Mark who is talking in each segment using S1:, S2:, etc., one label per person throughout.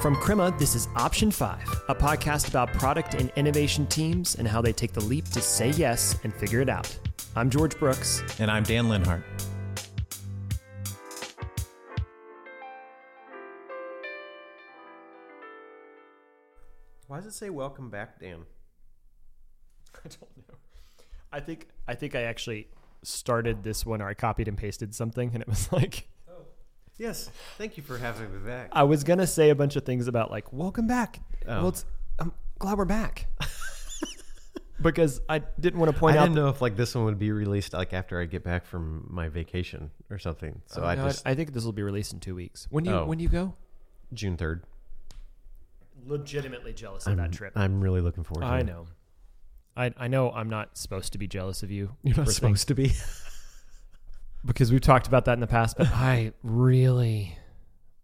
S1: From Crema, this is Option 5, a podcast about product and innovation teams and how they take the leap to say yes and figure it out. I'm George Brooks.
S2: And I'm Dan Linhart.
S3: Why does it say welcome back, Dan?
S1: I don't know. I think I think I actually started this one or I copied and pasted something and it was like
S3: Yes. Thank you for having me back.
S1: I was gonna say a bunch of things about like welcome back.
S3: Oh.
S1: Well, it's, I'm glad we're back because I didn't want to
S3: I
S1: point out.
S3: I didn't know if like this one would be released like after I get back from my vacation or something. Oh so
S1: Oh,
S3: I
S1: no,
S3: just
S1: I think this will be released in two weeks. When do you
S3: Oh.
S1: when do you go?
S3: June third.
S1: Legitimately jealous of
S3: I'm,
S1: that trip.
S3: I'm really looking forward to it.
S1: I
S3: it.
S1: know. I I know I'm not supposed to be jealous of you.
S3: You're not
S1: for things-
S3: supposed to be.
S1: because we've talked about that in the past, but I really,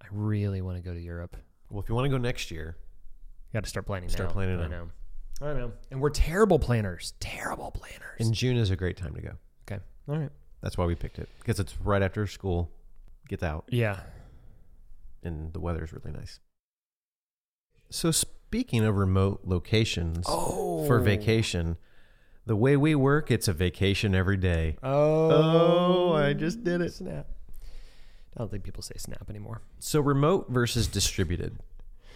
S1: I really want to go to Europe.
S3: well, if you want to go next year, you
S1: Got to start planning.
S3: Start
S1: now.
S3: planning
S1: I
S3: now.
S1: know. I know. And we're terrible planners. Terrible planners.
S3: And June is a great time to go.
S1: okay. All right.
S3: That's why we picked it because it's right after school gets out
S1: Yeah.
S3: and the weather is really nice. So speaking of remote locations
S1: Oh.
S3: for vacation, the way we work, it's a vacation every day.
S1: Oh.
S3: Oh, I just did it.
S1: Snap. I don't think people say snap anymore.
S3: So remote versus distributed.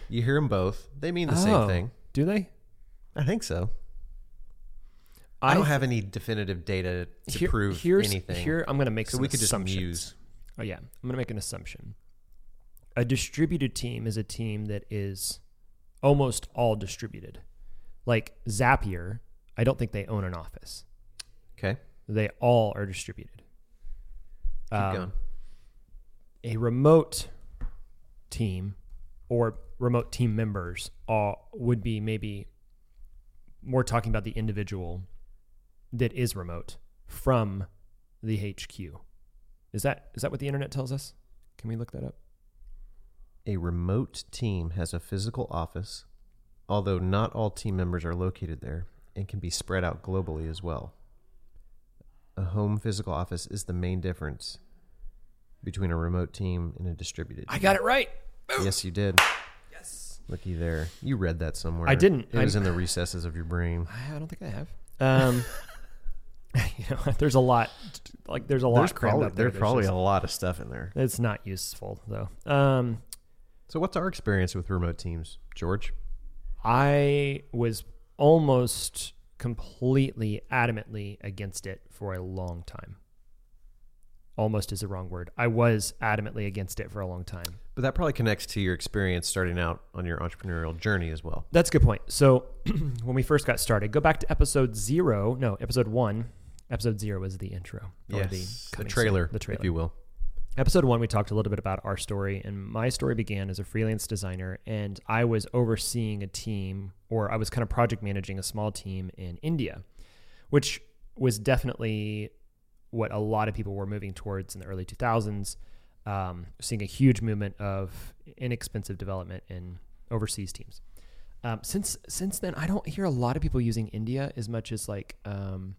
S3: You hear them both. They mean the
S1: Oh.
S3: same thing.
S1: Do they?
S3: I think so. I, don't have any definitive data to
S1: here-
S3: prove
S1: here's,
S3: anything.
S1: Here, I'm going to make
S3: so
S1: some
S3: we could just
S1: assumptions.
S3: muse.
S1: Oh yeah, I'm going to make an assumption. A distributed team is a team that is almost all distributed. Like Zapier, I don't think they own an office.
S3: Okay.
S1: They all are distributed.
S3: Keep
S1: Um,
S3: going.
S1: A remote team or remote team members are, would be maybe more talking about the individual that is remote from the HQ. Is that is that what the internet tells us? Can we look that up?
S3: A remote team has a physical office, although not all team members are located there and can be spread out globally as well. A home physical office is the main difference between a remote team and a distributed.
S1: I got it right.
S3: Yes, you did. Yes. Looky there. You read that somewhere.
S1: I didn't.
S3: It was
S1: I'm-
S3: in the recesses of your brain.
S1: I don't think I have. Um, you know, there's a lot. Like there's a lot.
S3: There's probably,
S1: there.
S3: there's probably
S1: just-
S3: a lot of stuff in there.
S1: It's not useful though. Um,
S3: So, what's our experience with remote teams, George?
S1: I was almost completely adamantly against it for a long time. Almost is the wrong word. I was adamantly against it for a long time.
S3: But that probably connects to your experience starting out on your entrepreneurial journey as well.
S1: That's a good point. So when we first got started, go back to episode zero. No, episode one. Episode zero was the intro. or
S3: Yes, the,
S1: soon-
S3: trailer,
S1: the trailer.
S3: if you will.
S1: Episode one, we talked a little bit about our story, and my story began as a freelance designer, and I was overseeing a team, or I was kind of project managing a small team in India, which was definitely what a lot of people were moving towards in the early 2000s. Um, seeing a huge movement of inexpensive development in overseas teams. Um, since since then, I don't hear a lot of people using India as much as like um,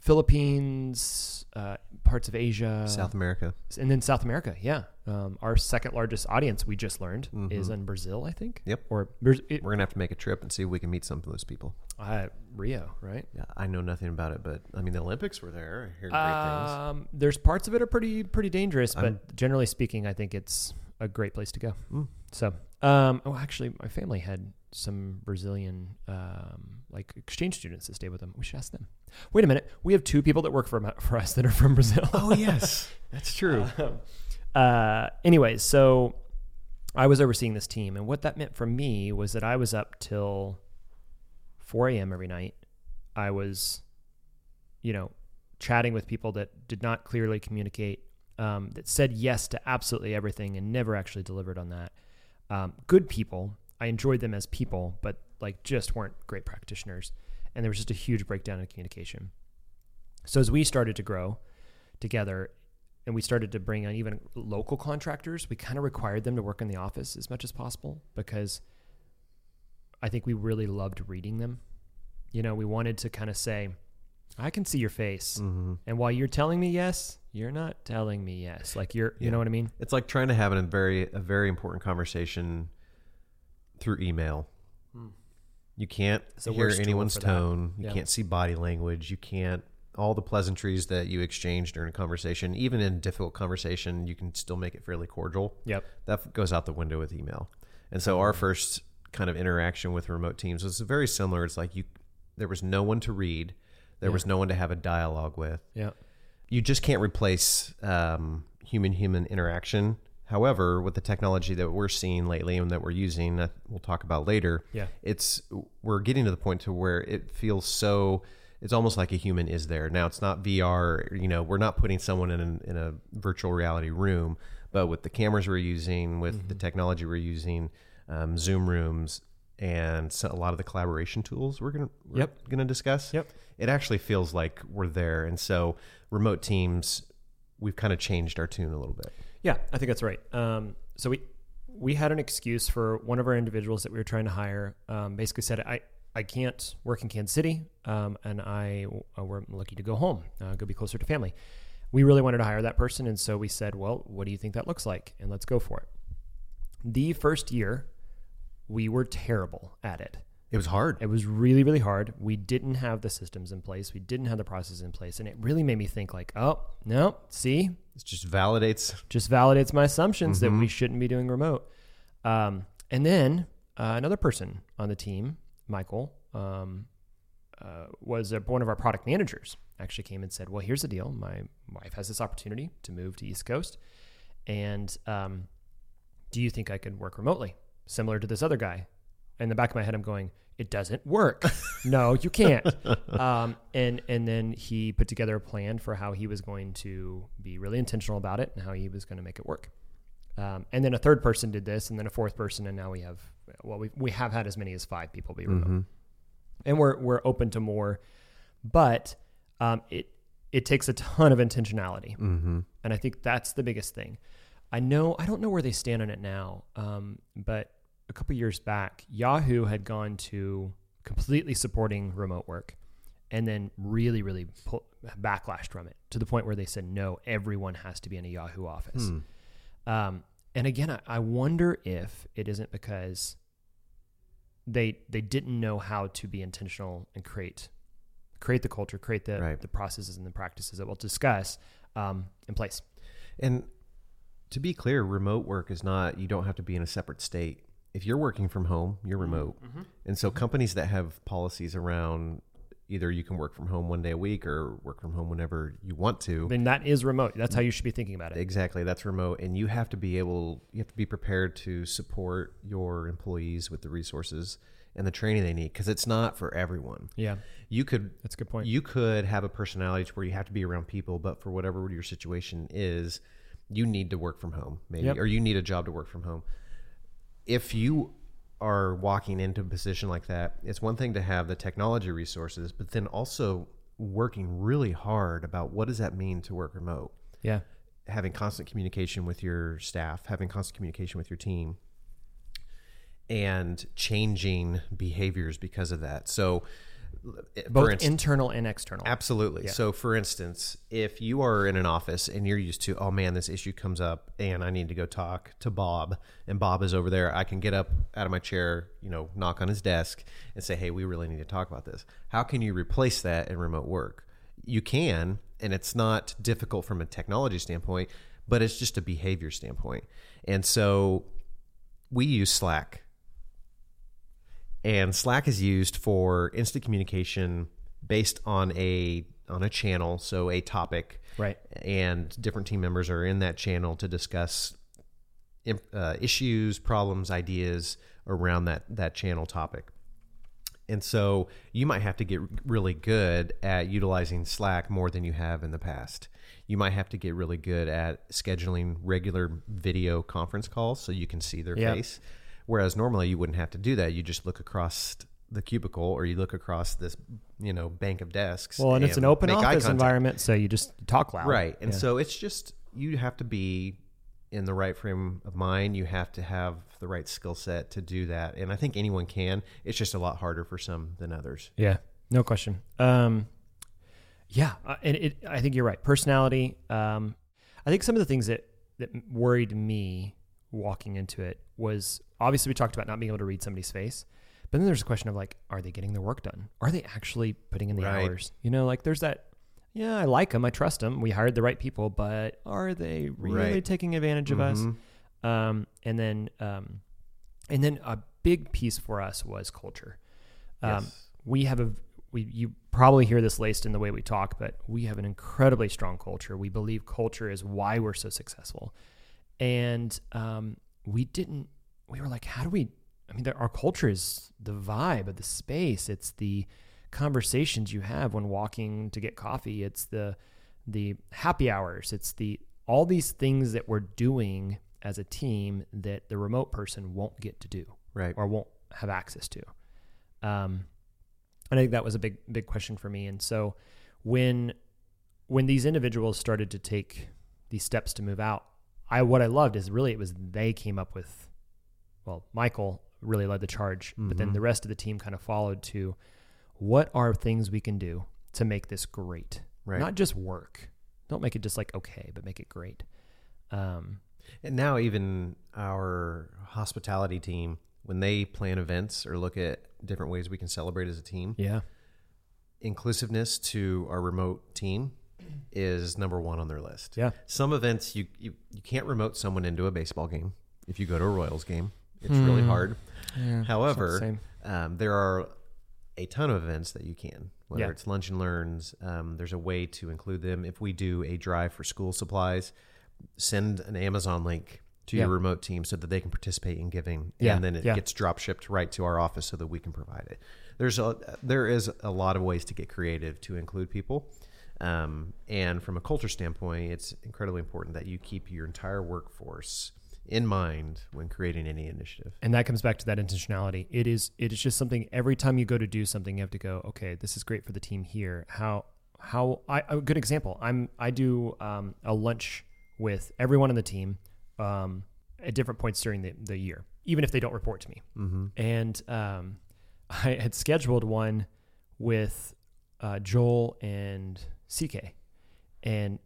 S1: Philippines, uh, parts of Asia,
S3: South America.
S1: and then South America. Yeah, um, our second largest audience we just learned is
S3: Mhm.
S1: in Brazil, I think.
S3: Yep.
S1: Or it,
S3: We're going to have to make a trip and see if we can meet some of those people.
S1: uh, Rio, right?
S3: Yeah, I know nothing about it, but I mean, the Olympics were there. I hear great things.
S1: Um, there's parts of it are pretty pretty dangerous, but
S3: I'm-
S1: generally speaking, I think it's a great place to go.
S3: Mm.
S1: So, um, oh, actually, my family had some Brazilian um, like exchange students that stay with them. We should ask them. Wait a minute, we have two people that work for for us that are from Brazil.
S3: Oh, yes. That's true.
S1: uh, anyways, so I was overseeing this team, and what that meant for me was that I was up till 4 a.m. every night. I was, you know, chatting with people that did not clearly communicate, um, that said yes to absolutely everything and never actually delivered on that. Um, good people. I enjoyed them as people, but like just weren't great practitioners. And there was just a huge breakdown in communication. So as we started to grow together, and we started to bring on even local contractors. We kind of required them to work in the office as much as possible because I think we really loved reading them. You know, we wanted to kind of say, I can see your face.
S3: hmm
S1: And while you're telling me yes, you're not telling me yes. Like you're, you know what I mean?
S3: It's like trying to have a very, a very important conversation through email. You can't
S1: the
S3: hear anyone's tone. You
S1: Yeah.
S3: can't see body language. You can't all the pleasantries that you exchange during a conversation. Even in difficult conversation, you can still make it fairly cordial.
S1: Yep.
S3: That goes out the window with email. And so our first kind of interaction with remote teams was very similar. It's like you there was no one to read. There
S1: Yeah.
S3: was no one to have a dialogue with
S1: Yeah.
S3: you just can't replace um, human human interaction. However, with the technology that we're seeing lately and that we're using, that we'll talk about later,
S1: Yeah.
S3: it's we're getting to the point to where it feels so. It's almost like a human is there now. It's not VR. You know, we're not putting someone in a, in a virtual reality room, but with the cameras we're using, with the technology we're using, um, Zoom rooms, and so a lot of the collaboration tools we're gonna we're
S1: Yep.
S3: gonna discuss
S1: Yep.
S3: it actually feels like we're there. And so remote teams, we've kind of changed our tune a little bit.
S1: Yeah, I think that's right. Um, so we we had an excuse for one of our individuals that we were trying to hire. Um, basically said, I I can't work in Kansas City, um, and I uh, we're lucky to go home, uh, go be closer to family. We really wanted to hire that person, and so we said, well, what do you think that looks like, and let's go for it. The first year, we were terrible at it.
S3: It was hard.
S1: It was really, really hard. We didn't have the systems in place. We didn't have the processes in place, and it really made me think like, oh no, see,
S3: It just validates.
S1: just validates my assumptions that
S3: Mhm.
S1: we shouldn't be doing remote. Um, and then uh, another person on the team, Michael, um, uh, was a, one of our product managers. Actually, came and said, "Well, here's the deal. My wife has this opportunity to move to East Coast, and um, do you think I could work remotely, similar to this other guy?" In the back of my head, I'm going, "It doesn't work. no, you can't." um, and and then he put together a plan for how he was going to be really intentional about it and how he was going to make it work. Um, and then a third person did this, and then a fourth person, and now we have well, we we have had as many as five people be remote,
S3: Mhm.
S1: and we're we're open to more, but um, it it takes a ton of intentionality,
S3: Mhm.
S1: and I think that's the biggest thing. I know I don't know where they stand on it now, um, but a couple years back, Yahoo had gone to completely supporting remote work, and then really really pull, backlashed from it to the point where they said no, everyone has to be in a Yahoo office.
S3: Hmm.
S1: Um, and again, I, I wonder if it isn't because they they didn't know how to be intentional and create create the culture, create the
S3: Right.
S1: the processes and the practices that we'll discuss um, in place.
S3: And to be clear, remote work is not, you don't have to be in a separate state. If you're working from home, you're mm-hmm. remote. Mm-hmm. And so mm-hmm. companies that have policies around either you can work from home one day a week or work from home whenever you want to.
S1: Mean, that is remote. That's how mm. you should be thinking about it.
S3: Exactly, that's remote, and you have to be able, you have to be prepared to support your employees with the resources and the training they need because it's not for everyone.
S1: Yeah,
S3: You could,
S1: that's a good point.
S3: you could have a personality to where you have to be around people, but for whatever your situation is, you need to work from home, maybe,
S1: Yep.
S3: or you need a job to work from home. If you are walking into a position like that, it's one thing to have the technology resources, but then also working really hard about what does that mean to work remote
S1: yeah,
S3: having constant communication with your staff, having constant communication with your team, and changing behaviors because of that. So,
S1: both
S3: instance,
S1: internal and external.
S3: absolutely.
S1: Yeah.
S3: So, for instance, if you are in an office and you're used to, oh man, this issue comes up and I need to go talk to Bob, and Bob is over there, I can get up out of my chair, you know, knock on his desk and say, hey, we really need to talk about this. How can you replace that in remote work? You can, and it's not difficult from a technology standpoint, but it's just a behavior standpoint. And so we use Slack. And Slack is used for instant communication based on a on a channel, so a topic,
S1: right.
S3: and different team members are in that channel to discuss uh, issues, problems, ideas around that that channel topic. And so you might have to get really good at utilizing Slack more than you have in the past. You might have to get really good at scheduling regular video conference calls so you can see their
S1: Yep.
S3: face. Whereas normally you wouldn't have to do that. You just look across the cubicle or you look across this, you know, bank of desks.
S1: Well, and it's an open office environment, so you just talk loud.
S3: Right. And
S1: Yeah.
S3: so it's just you have to be in the right frame of mind. You have to have the right skill set to do that. And I think anyone can. It's just a lot harder for some than others.
S1: Yeah, no question. Um, yeah, uh, and it, I think you're right. Personality. Um, I think some of the things that that worried me walking into it was obviously we talked about not being able to read somebody's face, but then there's a question of like, are they getting their work done? Are they actually putting in the
S3: Right.
S1: hours? You know, like there's that. Yeah, I like them. I trust them. We hired the right people, but are they really
S3: Right.
S1: taking advantage of us?
S3: Mhm.
S1: Um, and then, um, and then a big piece for us was culture. Um,
S3: Yes.
S1: we have a we you probably hear this laced in the way we talk, but we have an incredibly strong culture. We believe culture is why we're so successful, and um, we didn't. We were like, how do we? I mean, there, our culture is the vibe of the space. It's the conversations you have when walking to get coffee. It's the the happy hours. It's the all these things that we're doing as a team that the remote person won't get to do
S3: Right.
S1: or won't have access to. Um, and I think that was a big big question for me. And so when when these individuals started to take these steps to move out, I what I loved is really it was they came up with well, Michael really led the charge, but then
S3: Mhm.
S1: the rest of the team kind of followed to what are things we can do to make this great?
S3: Right.
S1: Not just work. Don't make it just like okay, but make it great. Um,
S3: And now even our hospitality team, when they plan events or look at different ways we can celebrate as a team,
S1: yeah.
S3: inclusiveness to our remote team is number one on their list.
S1: Yeah.
S3: Some events you, you, you can't remote someone into a baseball game. If you go to a Royals game, it's really
S1: Hmm.
S3: hard.
S1: yeah.
S3: However, um, there are a ton of events that you can, whether
S1: Yeah.
S3: it's lunch and learns. Um, there's a way to include them. If we do a drive for school supplies, send an Amazon link to
S1: Yeah.
S3: your remote team so that they can participate in giving, and then it gets drop shipped right to our office so that we can provide it. There's a there is a lot of ways to get creative to include people. Um, and from a culture standpoint, it's incredibly important that you keep your entire workforce in mind when creating any initiative.
S1: and that comes back to that intentionality it is it is just something every time you go to do something you have to go okay this is great for the team here how how I, a good example i'm i do um, a lunch with everyone on the team um, at different points during the, the year even if they don't report to me
S3: Mm-hmm.
S1: and um, i had scheduled one with uh, joel and ck and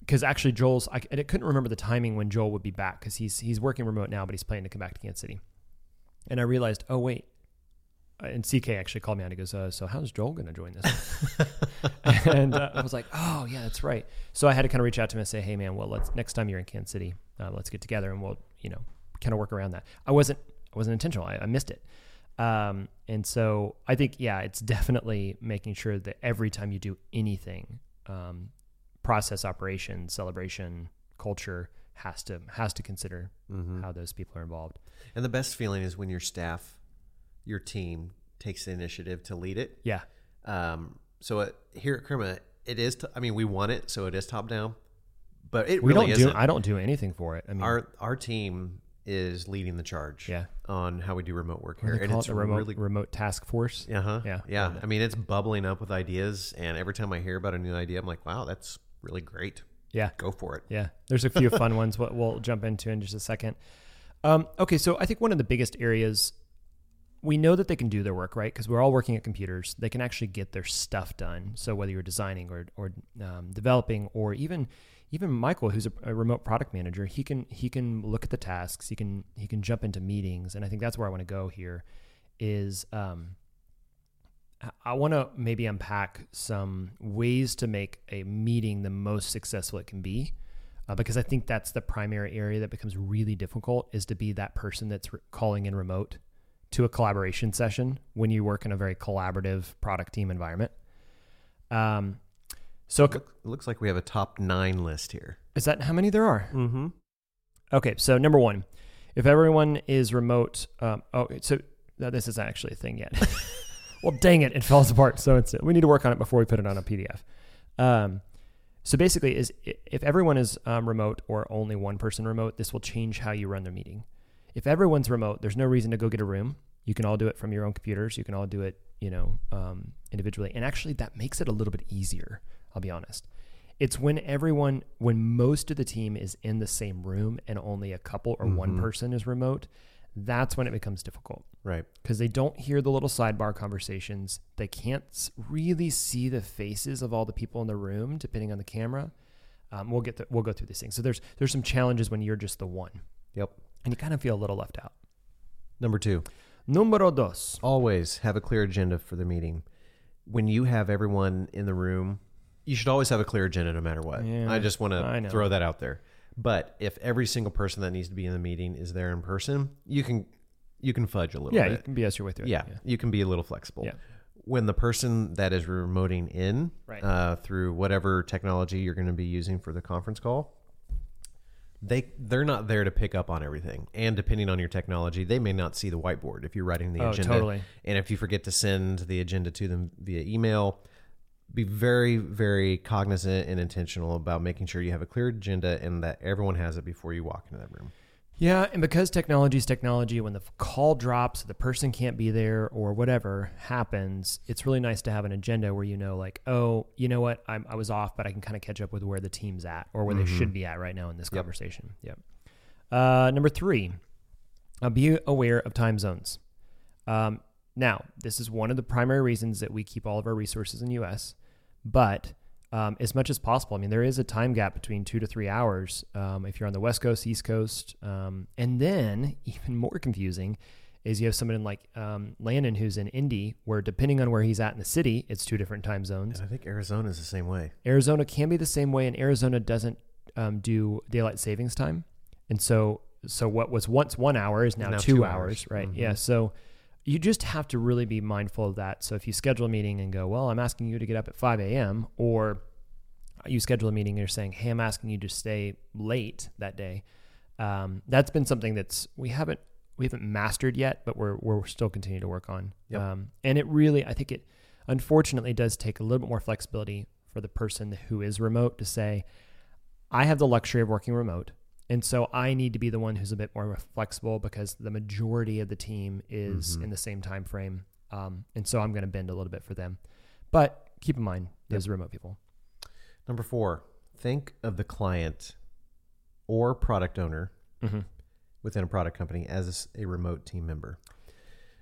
S1: because actually Joel's I, and I couldn't remember the timing when Joel would be back because he's he's working remote now, but he's planning to come back to Kansas City. And I realized, oh wait, Uh, and CK actually called me out. He goes, uh, "So how's Joel going to join this?" and uh, I was like, "Oh yeah, that's right." So I had to kind of reach out to him and say, "Hey man, well let's next time you're in Kansas City, uh, let's get together and we'll you know kind of work around that." I wasn't I wasn't intentional. I, I missed it. Um, and so I think yeah, it's definitely making sure that every time you do anything, um, process, operation, celebration, culture has to has to consider
S3: Mm-hmm.
S1: how those people are involved.
S3: And the best feeling is when your staff, your team takes the initiative to lead it.
S1: Yeah,
S3: Um, so it, here at Crema, it is. T- I mean, we want it, so it is top down. But it
S1: we
S3: really
S1: don't
S3: isn't.
S1: do. I don't do anything for it. I mean,
S3: our our team is leading the charge.
S1: Yeah.
S3: On how we do remote work here, and it's
S1: it the remote
S3: really.
S1: remote task force.
S3: Uh huh.
S1: Yeah.
S3: Yeah. I mean, it's bubbling up with ideas, and every time I hear about a new idea, I'm like, wow, that's really great.
S1: Yeah,
S3: Go for it.
S1: yeah. There's a few fun ones. What we'll jump into in just a second. Um, okay, so I think one of the biggest areas we know that they can do their work right because we're all working at computers. They can actually get their stuff done. So whether you're designing or or um, developing or even even Michael, who's a, a remote product manager, he can he can look at the tasks. He can he can jump into meetings, and I think that's where I want to go here. Is um, I- want to maybe unpack some ways to make a meeting the most successful it can be, uh, because I think that's the primary area that becomes really difficult is to be that person that's re- calling in remote to a collaboration session when you work in a very collaborative product team environment. Um, so
S3: Look, it looks like we have a top nine list here.
S1: is that how many there are?
S3: Mm-hmm.
S1: Okay, so number one, if everyone is remote, um, oh, so no, this isn't actually a thing yet. well, dang it, it falls apart. So it's we need to work on it before we put it on a PDF. Um, so basically, is if everyone is um, remote or only one person remote, this will change how you run their meeting. If everyone's remote, there's no reason to go get a room. You can all do it from your own computers. You can all do it, you know, um, individually. And actually, that makes it a little bit easier. I'll be honest. It's when everyone, when most of the team is in the same room and only a couple or one
S3: Mhm.
S1: person is remote, that's when it becomes difficult
S3: Right.
S1: because they don't hear the little sidebar conversations. They can't really see the faces of all the people in the room, depending on the camera. Um, we'll get we'll go through these things. So there's there's some challenges when you're just the one.
S3: Yep.
S1: and you kind of feel a little left out.
S3: Number two,
S1: Numero dos.
S3: always have a clear agenda for the meeting. When you have everyone in the room, you should always have a clear agenda no matter what.
S1: Yeah,
S3: I just want to throw that out there. But if every single person that needs to be in the meeting is there in person, you can you can fudge a little
S1: Yeah,
S3: bit.
S1: you can BS your way through it.
S3: yeah, you can be a little flexible.
S1: Yeah.
S3: When the person that is remoting in
S1: Right.
S3: uh, through whatever technology you're going to be using for the conference call, they they're not there to pick up on everything. And depending on your technology, they may not see the whiteboard if you're writing the
S1: Oh,
S3: agenda.
S1: totally.
S3: And if you forget to send the agenda to them via email, be very very cognizant and intentional about making sure you have a clear agenda and that everyone has it before you walk into that room.
S1: Yeah, and because technology is technology, when the call drops, the person can't be there, or whatever happens, it's really nice to have an agenda where you know, like, oh, you know what, I'm, I was off, but I can kind of catch up with where the team's at or where they should be at right now in this
S3: Yep.
S1: conversation. Yep. Uh, number three, uh, be aware of time zones. Um, now, this is one of the primary reasons that we keep all of our resources in U.S. But um, as much as possible, I mean, there is a time gap between two to three hours um, if you're on the West Coast, East Coast, um, and then even more confusing is you have someone in like um, Landon who's in Indy, where depending on where he's at in the city, it's two different time zones.
S3: And I think Arizona is the same way.
S1: Arizona can be the same way, and Arizona doesn't um, do daylight savings time, and so so what was once one hour is now,
S3: Now
S1: two,
S3: two
S1: hours,
S3: hours.
S1: right?
S3: Mhm.
S1: Yeah, so you just have to really be mindful of that. So if you schedule a meeting and go, well, I'm asking you to get up at 5 a.m., or you schedule a meeting and you're saying, hey, I'm asking you to stay late that day. Um, that's been something that's we haven't we haven't mastered yet, but we're we're still continuing to work on.
S3: Yep.
S1: Um, and it really, I think it unfortunately does take a little bit more flexibility for the person who is remote to say, I have the luxury of working remote. And so I need to be the one who's a bit more flexible because the majority of the team is
S3: Mhm.
S1: in the same time frame. Um, and so I'm going to bend a little bit for them. But keep in mind, those are remote people.
S3: Number four, think of the client or product owner
S1: Mm-hmm.
S3: within a product company as a remote team member.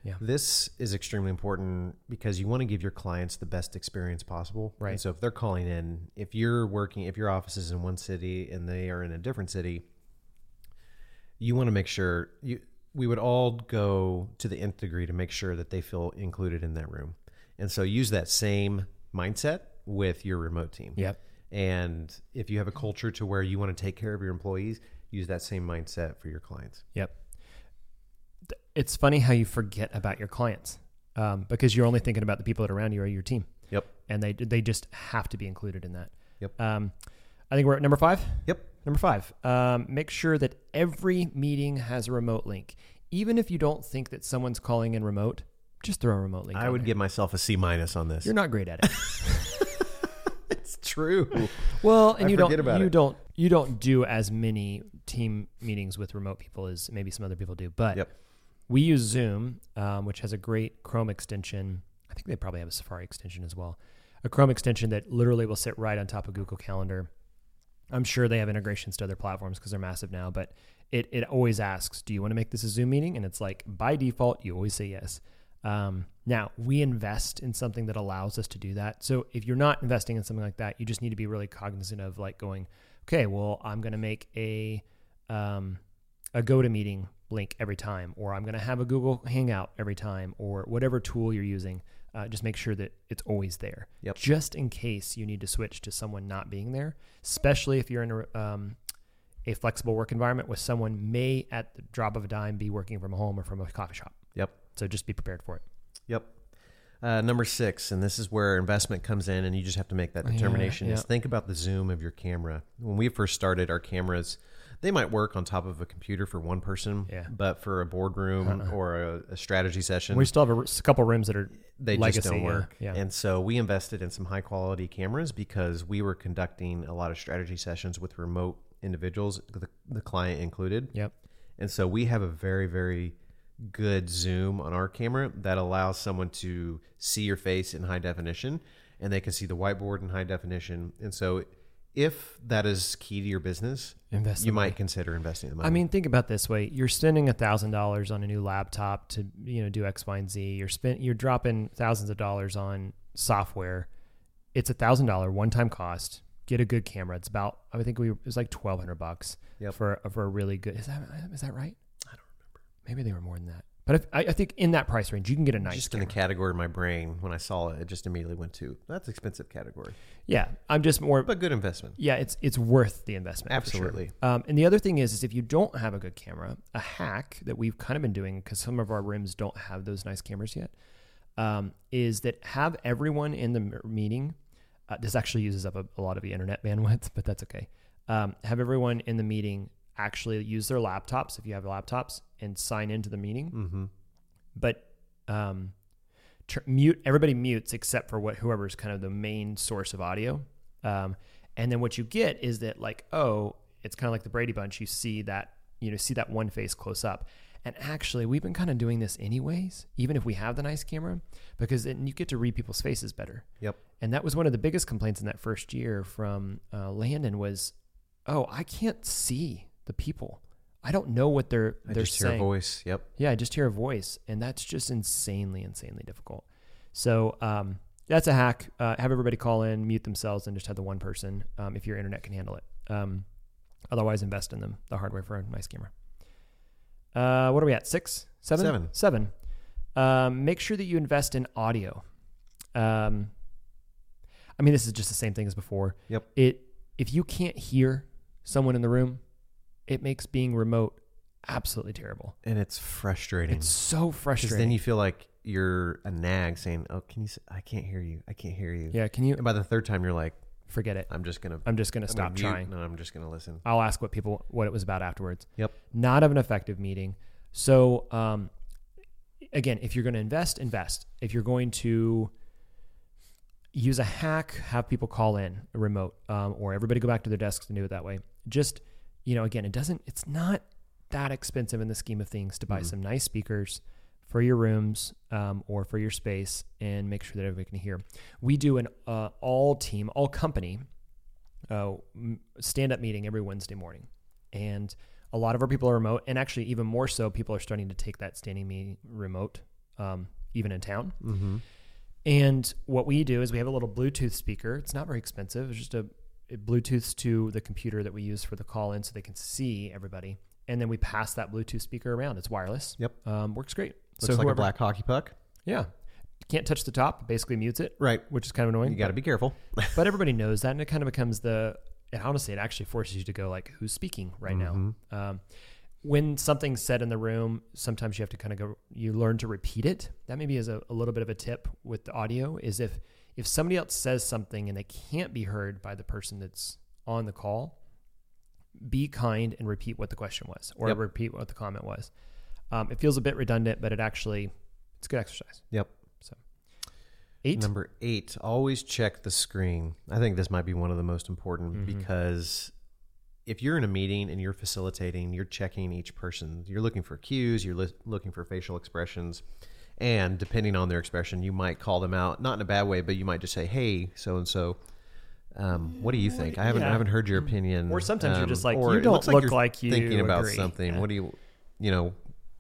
S1: Yeah.
S3: This is extremely important because you want to give your clients the best experience possible.
S1: Right.
S3: And so if they're calling in, if you're working, if your office is in one city and they are in a different city, you want to make sure you we would all go to the nth degree to make sure that they feel included in that room. And so use that same mindset with your remote team.
S1: Yep.
S3: And if you have a culture to where you want to take care of your employees, use that same mindset for your clients.
S1: Yep. It's funny how you forget about your clients um, because you're only thinking about the people that are around you or your team.
S3: Yep.
S1: And they they just have to be included in that.
S3: Yep.
S1: Um, I think we're at number five.
S3: Yep.
S1: Number five, um, make sure that every meeting has a remote link. Even if you don't think that someone's calling in remote, just throw a remote link.
S3: I would
S1: there.
S3: give myself a C minus on this.
S1: You're not great at it.
S3: it's true.
S1: Well, and
S3: I
S1: you don't
S3: about
S1: you
S3: it.
S1: don't you don't do as many team meetings with remote people as maybe some other people do. But
S3: Yep.
S1: we use Zoom, um, which has a great Chrome extension. I think they probably have a Safari extension as well. A Chrome extension that literally will sit right on top of Google Calendar. I'm sure they have integrations to other platforms because they're massive now, but it, it always asks, Do you want to make this a Zoom meeting? And it's like, by default, you always say yes. Um, now, we invest in something that allows us to do that. So if you're not investing in something like that, you just need to be really cognizant of like going, okay, well, I'm going to make a um, a GoToMeeting link every time, or I'm going to have a Google Hangout every time, or whatever tool you're using. Uh, just make sure that it's always there,
S3: Yep.
S1: just in case you need to switch to someone not being there. Especially if you're in a, um, a flexible work environment where someone may at the drop of a dime be working from home or from a coffee shop.
S3: Yep.
S1: So just be prepared for it.
S3: Yep. Uh, number six, and this is where investment comes in, and you just have to make that
S1: Yeah,
S3: determination. Is think about the zoom of your camera. When we first started, our cameras they might work on top of a computer for one person,
S1: Yeah.
S3: but for a boardroom
S1: Uh-uh.
S3: or a, a strategy session,
S1: We still have a, couple rooms that are
S3: they
S1: legacy,
S3: just don't
S1: yeah,
S3: work.
S1: yeah.
S3: And so we invested in some high quality cameras because we were conducting a lot of strategy sessions with remote individuals, the, the client included.
S1: Yep.
S3: And so we have a very, very good zoom on our camera that allows someone to see your face in high definition and they can see the whiteboard in high definition. And so if that is key to your business,
S1: Invest
S3: you might consider investing the money.
S1: I mean, think about this way: you're spending a thousand dollars on a new laptop to you know do X, Y, and Z. You're spent you're dropping thousands of dollars on software. It's a thousand dollar one time cost. Get a good camera. It's about I think we it was like twelve hundred bucks
S3: Yep.
S1: for for a really good. Is that is that right? I don't remember. Maybe they were more than that. But if, I, I think in that price range, you can get a nice
S3: just in
S1: camera.
S3: the category in my brain when I saw it, it just immediately went to that's expensive category,
S1: yeah, I'm just more.
S3: but good investment.
S1: yeah, it's it's worth the investment. for sure.
S3: Absolutely.
S1: Um, and the other thing is, is if you don't have a good camera, a hack that we've kind of been doing because some of our rooms don't have those nice cameras yet, um, is that have everyone in the meeting. Uh, this actually uses up a, a lot of the internet bandwidth, but that's okay. Um, have everyone in the meeting actually use their laptops if you have laptops and sign into the meeting.
S3: Mm-hmm.
S1: but um, tr- mute everybody mutes except for what whoever's kind of the main source of audio. Um, and then what you get is that like oh, it's kind of like the Brady Bunch. You see that you know see that one face close up. And actually, we've been kind of doing this anyways, even if we have the nice camera, because then you get to read people's faces better.
S3: Yep.
S1: And that was one of the biggest complaints in that first year from uh, Landon was, oh, I can't see the people. I don't know what they're
S3: I
S1: they're
S3: just hear
S1: saying.
S3: a voice. Yep.
S1: Yeah, I just hear a voice, and that's just insanely, insanely difficult. So um, that's a hack. Uh, have everybody call in, mute themselves, and just have the one person um, if your internet can handle it. Um, otherwise, invest in them, the hardware for a nice camera. Uh, what are we at? Six, seven,
S3: Seven.
S1: seven. Um, make sure that you invest in audio. Um, I mean, this is just the same thing as before.
S3: Yep.
S1: It if you can't hear someone in the room, it makes being remote absolutely terrible.
S3: And it's frustrating.
S1: It's so frustrating.
S3: then you feel like you're a nag saying, "Oh, can you? I can't hear you. I can't hear you."
S1: yeah, can you
S3: And by the third time, you're like,
S1: forget it?
S3: "I'm just gonna
S1: I'm just gonna
S3: I'm
S1: stop
S3: gonna
S1: trying.
S3: No, I'm just gonna listen."
S1: I'll ask what people what it was about afterwards.
S3: Yep.
S1: Not of an effective meeting. So um, again, if you're going to invest, invest. If you're going to use a hack, have people call in a remote, um, or everybody go back to their desks and do it that way. Just you know, again, it doesn't. It's not that expensive in the scheme of things to buy
S3: Mhm.
S1: some nice speakers for your rooms um, or for your space and make sure that everybody can hear. We do an uh, all team, all company uh, stand up meeting every Wednesday morning. And a lot of our people are remote. And actually, even more so, people are starting to take that standing meeting remote, um, even in town.
S3: Mm-hmm.
S1: And what we do is we have a little Bluetooth speaker. It's not very expensive. It's just a it Bluetooths to the computer that we use for the call in so they can see everybody. And then we pass that Bluetooth speaker around. It's wireless.
S3: Yep.
S1: Um, works great.
S3: Looks like
S1: whoever-
S3: a black hockey puck.
S1: Yeah. Can't touch the top. Basically mutes it,
S3: Right.
S1: which is kind of annoying.
S3: You got to be careful.
S1: but everybody knows that, and it kind of becomes the. And honestly, it actually forces you to go like, who's speaking right
S3: Mhm.
S1: now? Um, when something's said in the room, sometimes you have to kind of go. You learn to repeat it. That maybe is a, a little bit of a tip with the audio. Is if if somebody else says something and they can't be heard by the person that's on the call, be kind and repeat what the question was or
S3: Yep.
S1: repeat what the comment was. Um, it feels a bit redundant, but it actually it's good exercise.
S3: Yep.
S1: So Eight.
S3: Number eight, always check the screen. I think this might be one of the most important
S1: Mhm.
S3: because if you're in a meeting and you're facilitating, you're checking each person. You're looking for cues, you're li- looking for facial expressions. And depending on their expression, you might call them out, not in a bad way, but you might just say, "Hey, so and so, what do you think? I haven't, I haven't heard your opinion."
S1: Or sometimes you're
S3: Um,
S1: just like,
S3: or
S1: "You don't look
S3: you're
S1: like you
S3: thinking about something.
S1: Yeah.
S3: What do you, you know,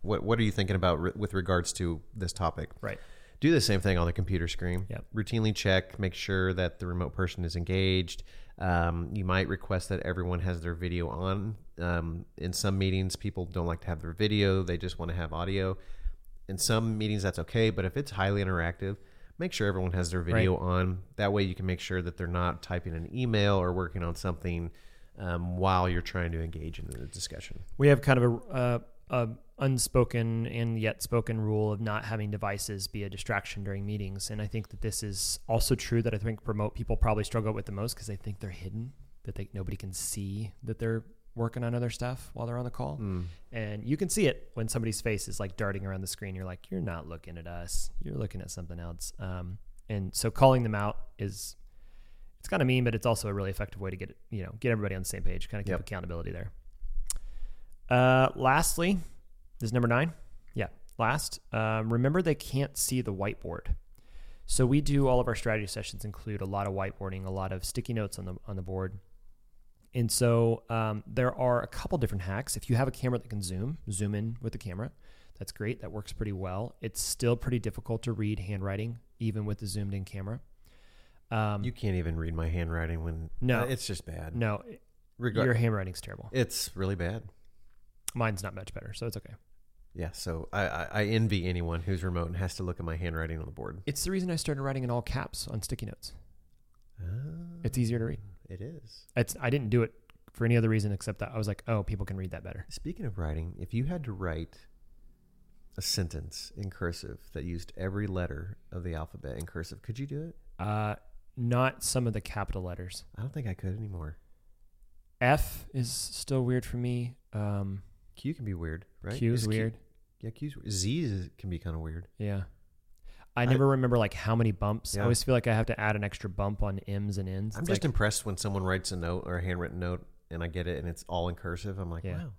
S3: what what are you thinking about re- with regards to this topic?
S1: Right.
S3: Do the same thing on the computer screen.
S1: Yep.
S3: Routinely check, make sure that the remote person is engaged. Um, you might request that everyone has their video on. Um, in some meetings, people don't like to have their video; they just want to have audio. In some meetings, that's okay, but if it's highly interactive, make sure everyone has their video on. That way, you can make sure that they're not typing an email or working on something um, while you're trying to engage in the discussion.
S1: We have kind of a, uh, a unspoken and yet spoken rule of not having devices be a distraction during meetings, and I think that this is also true. That I think remote people probably struggle with the most because they think they're hidden, that they nobody can see that they're working on other stuff while they're on the call,
S3: Mm.
S1: and you can see it when somebody's face is like darting around the screen. You're like, you're not looking at us, you're looking at something else. Um, and so calling them out is it's kind of mean, but it's also a really effective way to get you know get everybody on the same page, kind of keep
S3: Yep.
S1: accountability there. Uh, lastly, this is number nine. Yeah, last. Um, remember, they can't see the whiteboard. So we do all of our strategy sessions include a lot of whiteboarding, a lot of sticky notes on the on the board. And so um, there are a couple different hacks. If you have a camera that can zoom, zoom in with the camera. That's great. That works pretty well. It's still pretty difficult to read handwriting, even with the zoomed in camera. Um,
S3: You can't even read my handwriting when
S1: No.
S3: uh, it's just bad.
S1: no,
S3: Regar-
S1: your handwriting's terrible.
S3: it's really bad.
S1: Mine's not much better, so it's okay.
S3: Yeah, so I, I, I envy anyone who's remote and has to look at my handwriting on the board.
S1: It's the reason I started writing in all caps on sticky notes.
S3: Ah,
S1: It's easier to read.
S3: It is.
S1: It's I didn't do it for any other reason except that I was like, oh, people can read that better.
S3: Speaking of writing, if you had to write a sentence in cursive that used every letter of the alphabet in cursive, could you do it?
S1: Uh, not some of the capital letters.
S3: I don't think I could anymore.
S1: F is still weird for me. Um,
S3: Q can be weird, right?
S1: Q is
S3: Q-
S1: weird.
S3: yeah, Q's weird. Z is, can be kind of weird.
S1: Yeah. I never remember like how many bumps. I always feel like I have to add an extra bump on M's and N's.
S3: I'm
S1: It's
S3: just
S1: like,
S3: impressed when someone writes a note or a handwritten note and I get it and it's all in cursive. I'm like,
S1: Yeah.
S3: wow.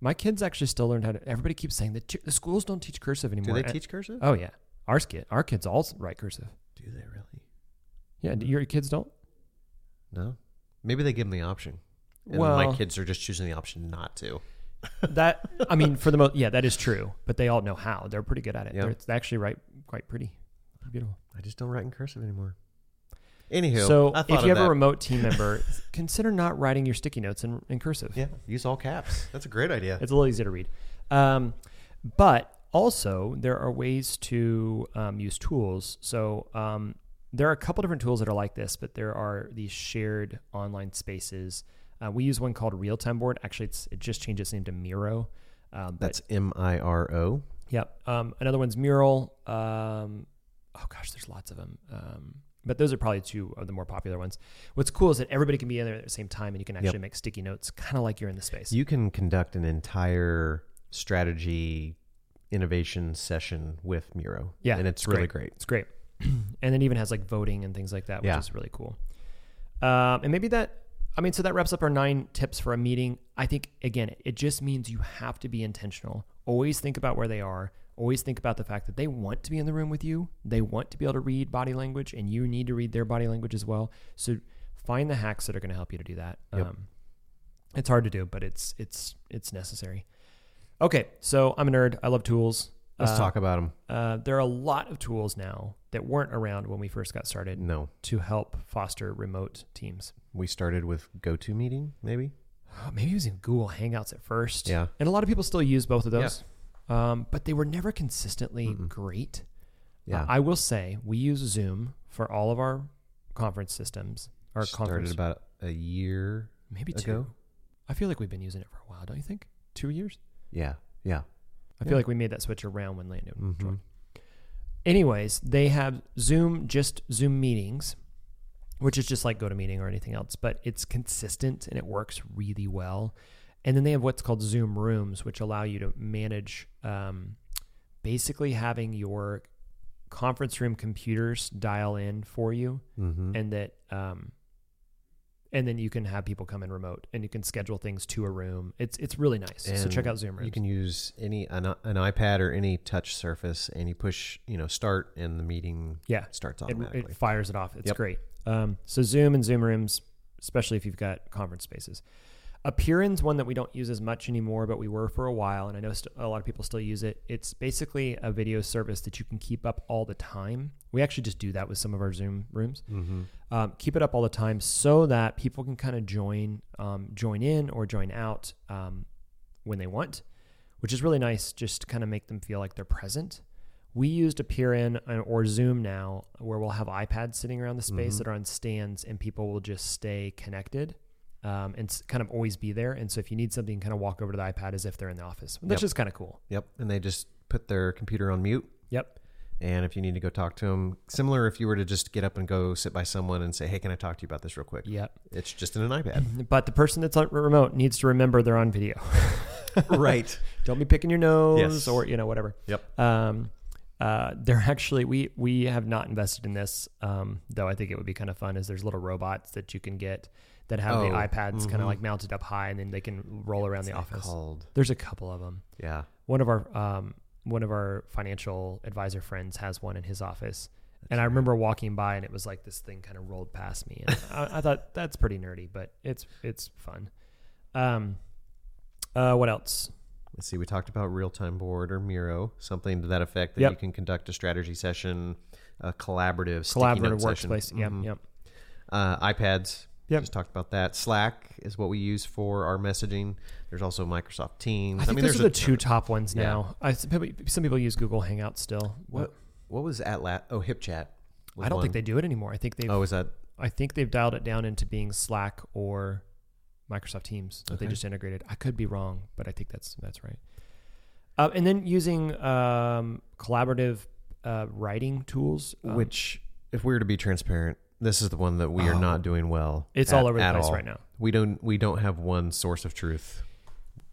S1: my kids actually still learned how to. Everybody keeps saying that the schools don't teach cursive
S3: Do
S1: anymore.
S3: they
S1: And-
S3: teach cursive?
S1: Oh yeah, our kid, our kids all write cursive.
S3: Do they really?
S1: Yeah, your kids don't.
S3: No. Maybe they give them the option. And
S1: Well-
S3: my kids are just choosing the option not to.
S1: That I mean, for the most, yeah, that is true. But they all know how. They're pretty good at it.
S3: Yeah.
S1: They're, they actually write quite pretty, beautiful.
S3: I just don't write in cursive anymore. Anywho,
S1: so if you have a remote team member, consider not writing your sticky notes in, in cursive.
S3: yeah, use all caps. That's a great idea.
S1: It's a little easier to read. Um, but also, there are ways to um, use tools. So um, there are a couple different tools that are like this, but there are these shared online spaces. Uh, we use one called Real Time Board. Actually, it's, it just changed its name to Miro. Um, but
S3: That's M I R O.
S1: Yep. Um, another one's Mural. Um, oh gosh, there's lots of them. Um, but those are probably two of the more popular ones. What's cool is that everybody can be in there at the same time, and you can actually make sticky notes, kind of like you're in the space.
S3: You can conduct an entire strategy innovation session with Miro.
S1: Yeah,
S3: And it's,
S1: it's
S3: really
S1: great.
S3: great.
S1: It's great, and it even has like voting and things like that, which
S3: Yeah.
S1: is really cool. Um, and maybe that. I mean, so that wraps up our nine tips for a meeting. I think again, it just means you have to be intentional. Always think about where they are. Always think about the fact that they want to be in the room with you. They want to be able to read body language, and you need to read their body language as well. So find the hacks that are going to help you to do that.
S3: Yep.
S1: Um, it's hard to do, but it's it's it's necessary. Okay, so I'm a nerd. I love tools.
S3: Let's
S1: Uh,
S3: talk about them.
S1: uh, there are a lot of tools now that weren't around when we first got started
S3: No.
S1: to help foster remote teams.
S3: We started with GoToMeeting, maybe?
S1: Oh, maybe it was in Google Hangouts at first.
S3: Yeah.
S1: And a lot of people still use both of those. Um, but they were never consistently
S3: Mm-mm.
S1: great.
S3: Yeah.
S1: Uh, I will say we use Zoom for all of our conference systems. Our
S3: started
S1: conference,
S3: about a year
S1: maybe two.
S3: ago.
S1: I feel like we've been using it for a while, don't you think? Two years?
S3: Yeah. Yeah.
S1: I
S3: Yeah.
S1: feel like we made that switch around when Landon
S3: Mhm.
S1: joined. Anyways, they have Zoom, just Zoom meetings, which is just like GoToMeeting or anything else, but it's consistent and it works really well. And then they have what's called Zoom Rooms, which allow you to manage um, basically having your conference room computers dial in for you,
S3: Mm-hmm.
S1: and that um, and then you can have people come in remote and you can schedule things to a room. It's it's really nice. so check out Zoom Rooms.
S3: You can use any an, an iPad or any touch surface, and you push, you know, start, and the meeting
S1: yeah,
S3: starts
S1: it,
S3: automatically.
S1: it fires it off. It's
S3: Yep.
S1: great. Um, so Zoom and Zoom Rooms, especially if you've got conference spaces. Appear.in's one that we don't use as much anymore, but we were for a while, and I know st- a lot of people still use it. It's basically a video service that you can keep up all the time. We actually just do that with some of our Zoom rooms.
S3: mm-hmm.
S1: Um, keep it up all the time so that people can kind of join, um, join in or join out um, when they want, which is really nice. Just to kind of make them feel like they're present. We used Appear.in or Zoom now, where we'll have iPads sitting around the space
S3: Mhm.
S1: that are on stands, and people will just stay connected um, and kind of always be there. And so if you need something, you kind of walk over to the iPad as if they're in the office. That's
S3: Yep.
S1: just kind of cool.
S3: Yep. And they just put their computer on mute.
S1: Yep.
S3: And if you need to go talk to them, similar if you were to just get up and go sit by someone and say, hey, can I talk to you about this real quick?
S1: Yep.
S3: It's just in an iPad.
S1: But the person that's on remote needs to remember they're on video.
S3: right.
S1: Don't be picking your nose
S3: Yes.
S1: or you know whatever.
S3: Yep.
S1: Um, uh, they're actually we we have not invested in this, um, though. I think it would be kind of fun. Is there's little robots that you can get that have the
S3: Oh,
S1: iPads kind
S3: mhm.
S1: of like mounted up high, and then they can roll around the
S3: What's that
S1: office.
S3: Called.
S1: There's a couple of them.
S3: Yeah.
S1: One of our um, one of our financial advisor friends has one in his office. and I remember walking by, and it was like this thing kind of rolled past me, and I, I thought that's pretty nerdy, but it's it's fun. Um, uh, what else?
S3: Let's see. We talked about real time board or Miro, something to that effect that
S1: Yep.
S3: you can conduct a strategy session, a collaborative,
S1: Collaborative
S3: note session.
S1: workspace. Yep,
S3: Mhm.
S1: yep.
S3: Uh, iPads,
S1: Yep.
S3: Just talked about that. Slack is what we use for our messaging. There's also Microsoft Teams.
S1: I think
S3: mean,
S1: those
S3: there's
S1: are
S3: a
S1: the two top ones
S3: Yeah.
S1: now. I, some people- some people use Google Hangouts still.
S3: What what was Atlas? Oh, HipChat.
S1: I don't think they do it anymore. I think they've
S3: Oh, is that
S1: I think they've dialed it down into being Slack or Microsoft Teams that they just integrated. I could be wrong, but I think that's that's right. Uh, and then using um, collaborative uh, writing tools, um,
S3: which? If we were to be transparent, this is the one that we are
S1: Oh.
S3: not doing well.
S1: it's
S3: at-
S1: all over the place
S3: all.
S1: right now.
S3: We don't we don't have one source of truth.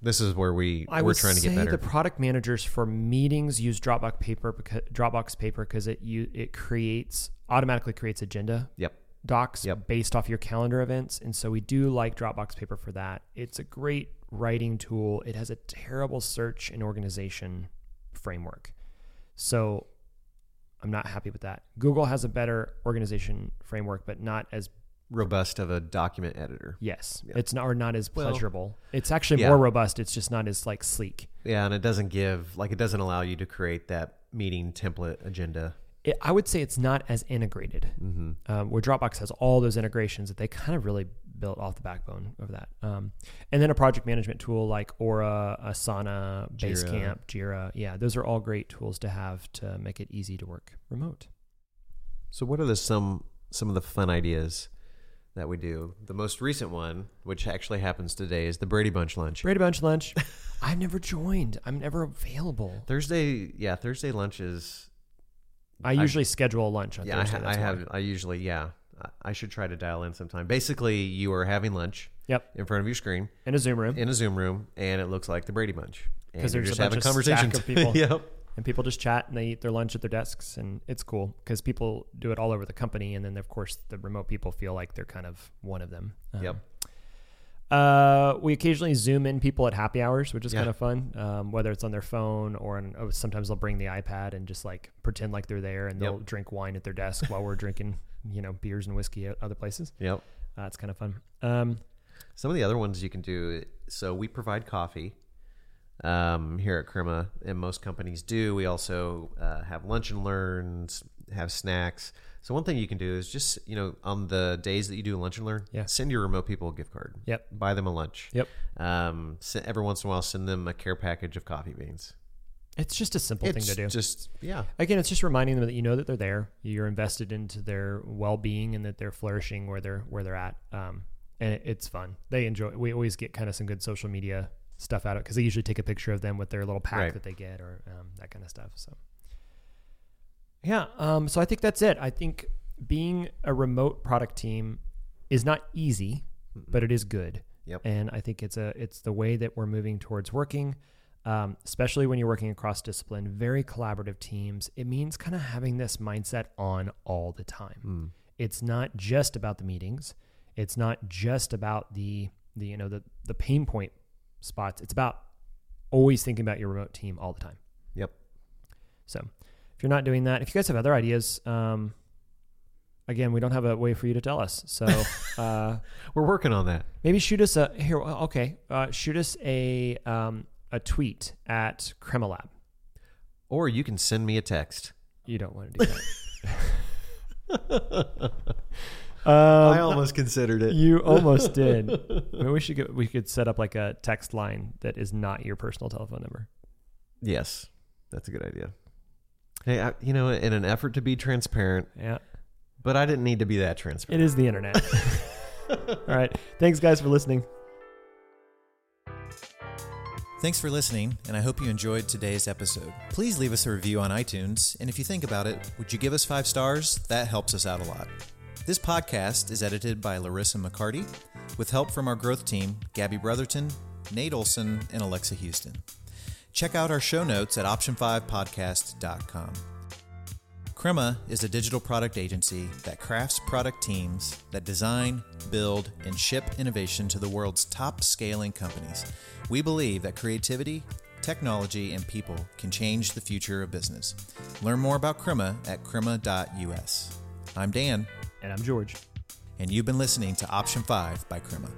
S3: This is where we
S1: I
S3: we're trying to get better.
S1: the product managers for meetings use Dropbox paper because Dropbox paper because it you it creates automatically creates agenda
S3: yep.
S1: Docs
S3: Yep.
S1: based off your calendar events. And so we do like Dropbox Paper for that. It's a great writing tool. It has a terrible search and organization framework. So I'm not happy with that. Google has a better organization framework, but not as
S3: Robust of a document editor.
S1: yes.
S3: Yeah.
S1: It's not or not as
S3: Well,
S1: pleasurable. it's actually
S3: yeah.
S1: more robust. It's just not as like sleek.
S3: Yeah, and it doesn't give like it doesn't allow you to create that meeting template agenda.
S1: It, I would say it's not as integrated.
S3: Mm-hmm.
S1: um, where Dropbox has all those integrations that they kind of really built off the backbone of that. Um, and then a project management tool like Aura, Asana,
S3: Jira.
S1: Basecamp, Jira. Yeah, those are all great tools to have to make it easy to work remote.
S3: So what are the some some of the fun ideas that we do? The most recent one, which actually happens today, is the Brady Bunch lunch.
S1: Brady Bunch lunch. I've never joined. I'm never available.
S3: Thursday, yeah, Thursday lunch is
S1: I usually schedule a lunch on
S3: yeah. I,
S1: Thursday.
S3: ha- I have I usually yeah. I- I should try to dial in sometime. Basically, you are having lunch
S1: Yep,
S3: in front of your screen
S1: in a Zoom room,
S3: in a Zoom room, and it looks like the Brady Bunch. And
S1: 'Cause
S3: you're just
S1: a
S3: having
S1: bunch of stack
S3: conversations.
S1: of people.
S3: yep.
S1: and people just chat and they eat their lunch at their desks, and it's cool because people do it all over the company, and then of course the remote people feel like they're kind of one of them. Um,
S3: Yep.
S1: Uh, we occasionally zoom in people at happy hours, which is
S3: Yeah.
S1: kind of fun. Um, whether it's on their phone or on, oh, sometimes they'll bring the iPad and just like pretend like they're there, and they'll drink wine at their desk while we're drinking, you know, beers and whiskey at other places.
S3: Yep.
S1: Uh, it's kind of fun. Um,
S3: Some of the other ones you can do. So we provide coffee um, here at Crema, and most companies do. We also uh, have lunch and learns, have snacks. So one thing you can do is just you know on the days that you do lunch and learn,
S1: Yeah.
S3: send your remote people a gift card.
S1: Yep.
S3: Buy them a lunch.
S1: Yep.
S3: Um, every once in a while, send them a care package of coffee beans.
S1: it's just a simple
S3: it's
S1: thing to do.
S3: Just yeah.
S1: Again, it's just reminding them that you know that they're there. You're invested into their well-being and that they're flourishing where they're where they're at. Um, and it, it's fun. They enjoy. We always get kind of some good social media stuff out of it because they usually take a picture of them with their little pack
S3: Right.
S1: that they get or um, that kind of stuff. So yeah. Um, so I think that's it. I think being a remote product team is not easy, but it is good.
S3: Yep.
S1: And I think it's a it's the way that we're moving towards working. Um, especially when you're working across discipline, very collaborative teams. It means kind of having this mindset on all the time.
S3: Mm.
S1: It's not just about the meetings. It's not just about the the you know the the pain point spots. It's about always thinking about your remote team all the time.
S3: Yep.
S1: So if you're not doing that, if you guys have other ideas, um, again, we don't have a way for you to tell us. So uh,
S3: We're working on that.
S1: maybe shoot us a here. Okay, uh, shoot us a um, a tweet at Cremalab.
S3: Or you can send me a text.
S1: You don't want to do that.
S3: I
S1: um,
S3: almost considered it.
S1: you almost did. Maybe we should get, we could set up like a text line that is not your personal telephone number.
S3: Yes, that's a good idea. Hey, I, you know, in an effort to be transparent,
S1: Yeah,
S3: but I didn't need to be that transparent.
S1: it is the internet. All right, thanks guys for listening.
S2: Thanks for listening, and I hope you enjoyed today's episode. Please leave us a review on iTunes, and if you think about it, would you give us five stars? That helps us out a lot. This podcast is edited by Larissa McCarty, with help from our growth team, Gabby Brotherton, Nate Olson, and Alexa Houston. Check out our show notes at option5podcast.com. Crema is a digital product agency that crafts product teams that design, build, and ship innovation to the world's top scaling companies. We believe that creativity, technology, and people can change the future of business. Learn more about Crema at crema.us. I'm Dan,
S1: And I'm George.
S2: and you've been listening to Option 5 by Crema.